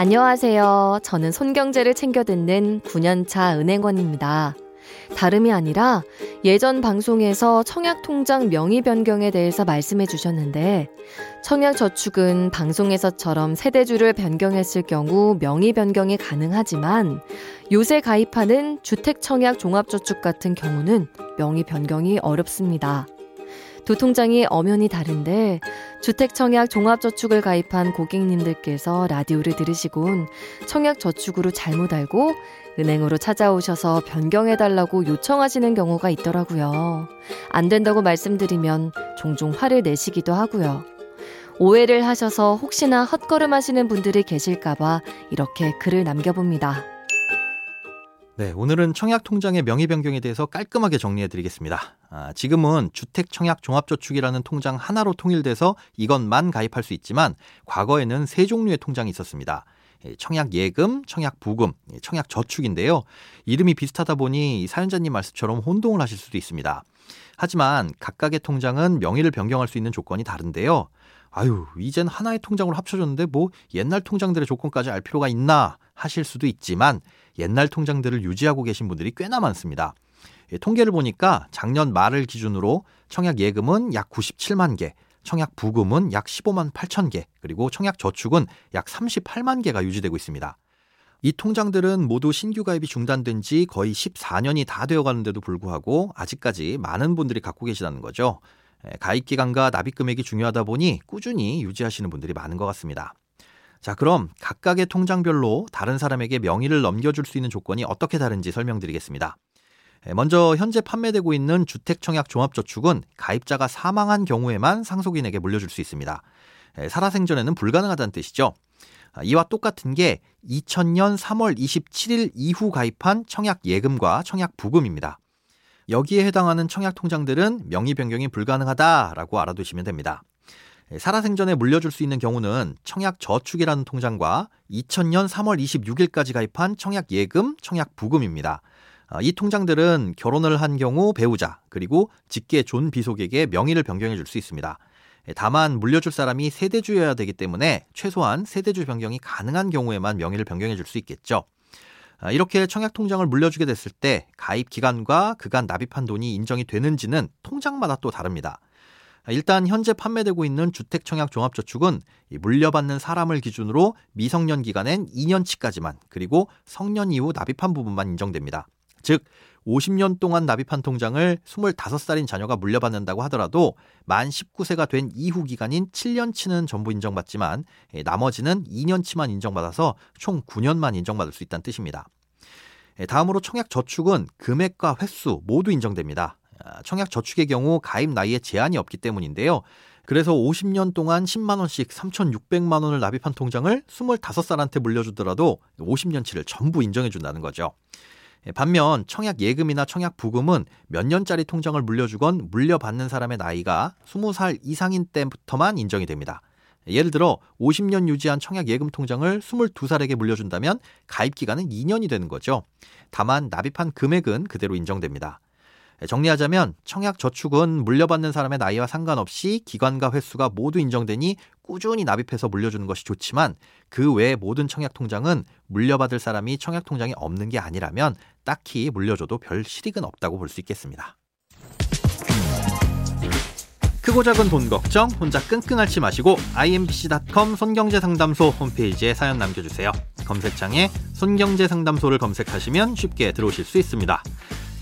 안녕하세요. 저는 손경제를 챙겨 듣는 9년차 은행원입니다. 다름이 아니라 예전 방송에서 청약통장 명의 변경에 대해서 말씀해 주셨는데 청약저축은 방송에서처럼 세대주를 변경했을 경우 명의 변경이 가능하지만 요새 가입하는 주택청약 종합저축 같은 경우는 명의 변경이 어렵습니다. 두 통장이 엄연히 다른데 주택청약 종합저축을 가입한 고객님들께서 라디오를 들으시곤 청약저축으로 잘못 알고 은행으로 찾아오셔서 변경해달라고 요청하시는 경우가 있더라고요. 안 된다고 말씀드리면 종종 화를 내시기도 하고요. 오해를 하셔서 혹시나 헛걸음 하시는 분들이 계실까봐 이렇게 글을 남겨봅니다. 네, 오늘은 청약 통장의 명의 변경에 대해서 깔끔하게 정리해 드리겠습니다. 아, 지금은 주택 청약 종합저축이라는 통장 하나로 통일돼서 이것만 가입할 수 있지만 과거에는 세 종류의 통장이 있었습니다. 예, 청약 예금, 청약 부금, 예, 청약 저축인데요. 이름이 비슷하다 보니 사연자님 말씀처럼 혼동을 하실 수도 있습니다. 하지만 각각의 통장은 명의를 변경할 수 있는 조건이 다른데요. 아유, 이젠 하나의 통장으로 합쳐졌는데 뭐 옛날 통장들의 조건까지 알 필요가 있나 하실 수도 있지만 옛날 통장들을 유지하고 계신 분들이 꽤나 많습니다. 예, 통계를 보니까 작년 말을 기준으로 청약 예금은 약 97만 개, 청약 부금은 약 15만 8천 개, 그리고 청약 저축은 약 38만 개가 유지되고 있습니다. 이 통장들은 모두 신규 가입이 중단된 지 거의 14년이 다 되어 가는데도 불구하고 아직까지 많은 분들이 갖고 계시다는 거죠. 예, 가입 기간과 납입 금액이 중요하다 보니 꾸준히 유지하시는 분들이 많은 것 같습니다. 자, 그럼 각각의 통장별로 다른 사람에게 명의를 넘겨줄 수 있는 조건이 어떻게 다른지 설명드리겠습니다. 먼저 현재 판매되고 있는 주택청약 종합저축은 가입자가 사망한 경우에만 상속인에게 물려줄 수 있습니다. 살아생전에는 불가능하다는 뜻이죠. 아, 이와 똑같은 게 2000년 3월 27일 이후 가입한 청약 예금과 청약 부금입니다. 여기에 해당하는 청약 통장들은 명의 변경이 불가능하다라고 알아두시면 됩니다. 예, 살아생전에 물려줄 수 있는 경우는 청약 저축이라는 통장과 2000년 3월 26일까지 가입한 청약 예금, 청약 부금입니다. 아, 이 통장들은 결혼을 한 경우 배우자 그리고 직계 존비속에게 명의를 변경해 줄 수 있습니다. 예, 다만 물려줄 사람이 세대주여야 되기 때문에 최소한 세대주 변경이 가능한 경우에만 명의를 변경해 줄 수 있겠죠. 아, 이렇게 청약 통장을 물려주게 됐을 때 가입 기간과 그간 납입한 돈이 인정이 되는지는 통장마다 또 다릅니다. 일단 현재 판매되고 있는 주택청약 종합저축은 물려받는 사람을 기준으로 미성년 기간엔 2년치까지만 그리고 성년 이후 납입한 부분만 인정됩니다. 즉 50년 동안 납입한 통장을 25살인 자녀가 물려받는다고 하더라도 만 19세가 된 이후 기간인 7년치는 전부 인정받지만 나머지는 2년치만 인정받아서 총 9년만 인정받을 수 있다는 뜻입니다. 다음으로 청약 저축은 금액과 횟수 모두 인정됩니다. 아, 청약 저축의 경우 가입 나이에 제한이 없기 때문인데요. 그래서 50년 동안 10만 원씩 3,600만 원을 납입한 통장을 25살한테 물려주더라도 50년치를 전부 인정해 준다는 거죠. 예, 반면 청약 예금이나 청약 부금은 몇 년짜리 통장을 물려주건 물려받는 사람의 나이가 20살 이상인 때부터만 인정이 됩니다. 예를 들어 50년 유지한 청약 예금 통장을 22살에게 물려준다면 가입 기간은 2년이 되는 거죠. 다만 납입한 금액은 그대로 인정됩니다. 네, 정리하자면 청약 저축은 물려받는 사람의 나이와 상관없이 기관과 횟수가 모두 인정되니 꾸준히 납입해서 물려주는 것이 좋지만 그 외 모든 청약 통장은 물려받을 사람이 청약 통장이 없는 게 아니라면 딱히 물려줘도 별 실익은 없다고 볼 수 있겠습니다. 크고 작은 돈 걱정 혼자 끙끙 앓지 마시고 imbc.com 손경제상담소 홈페이지에 사연 남겨주세요. 검색창에 손경제상담소를 검색하시면 쉽게 들어오실 수 있습니다.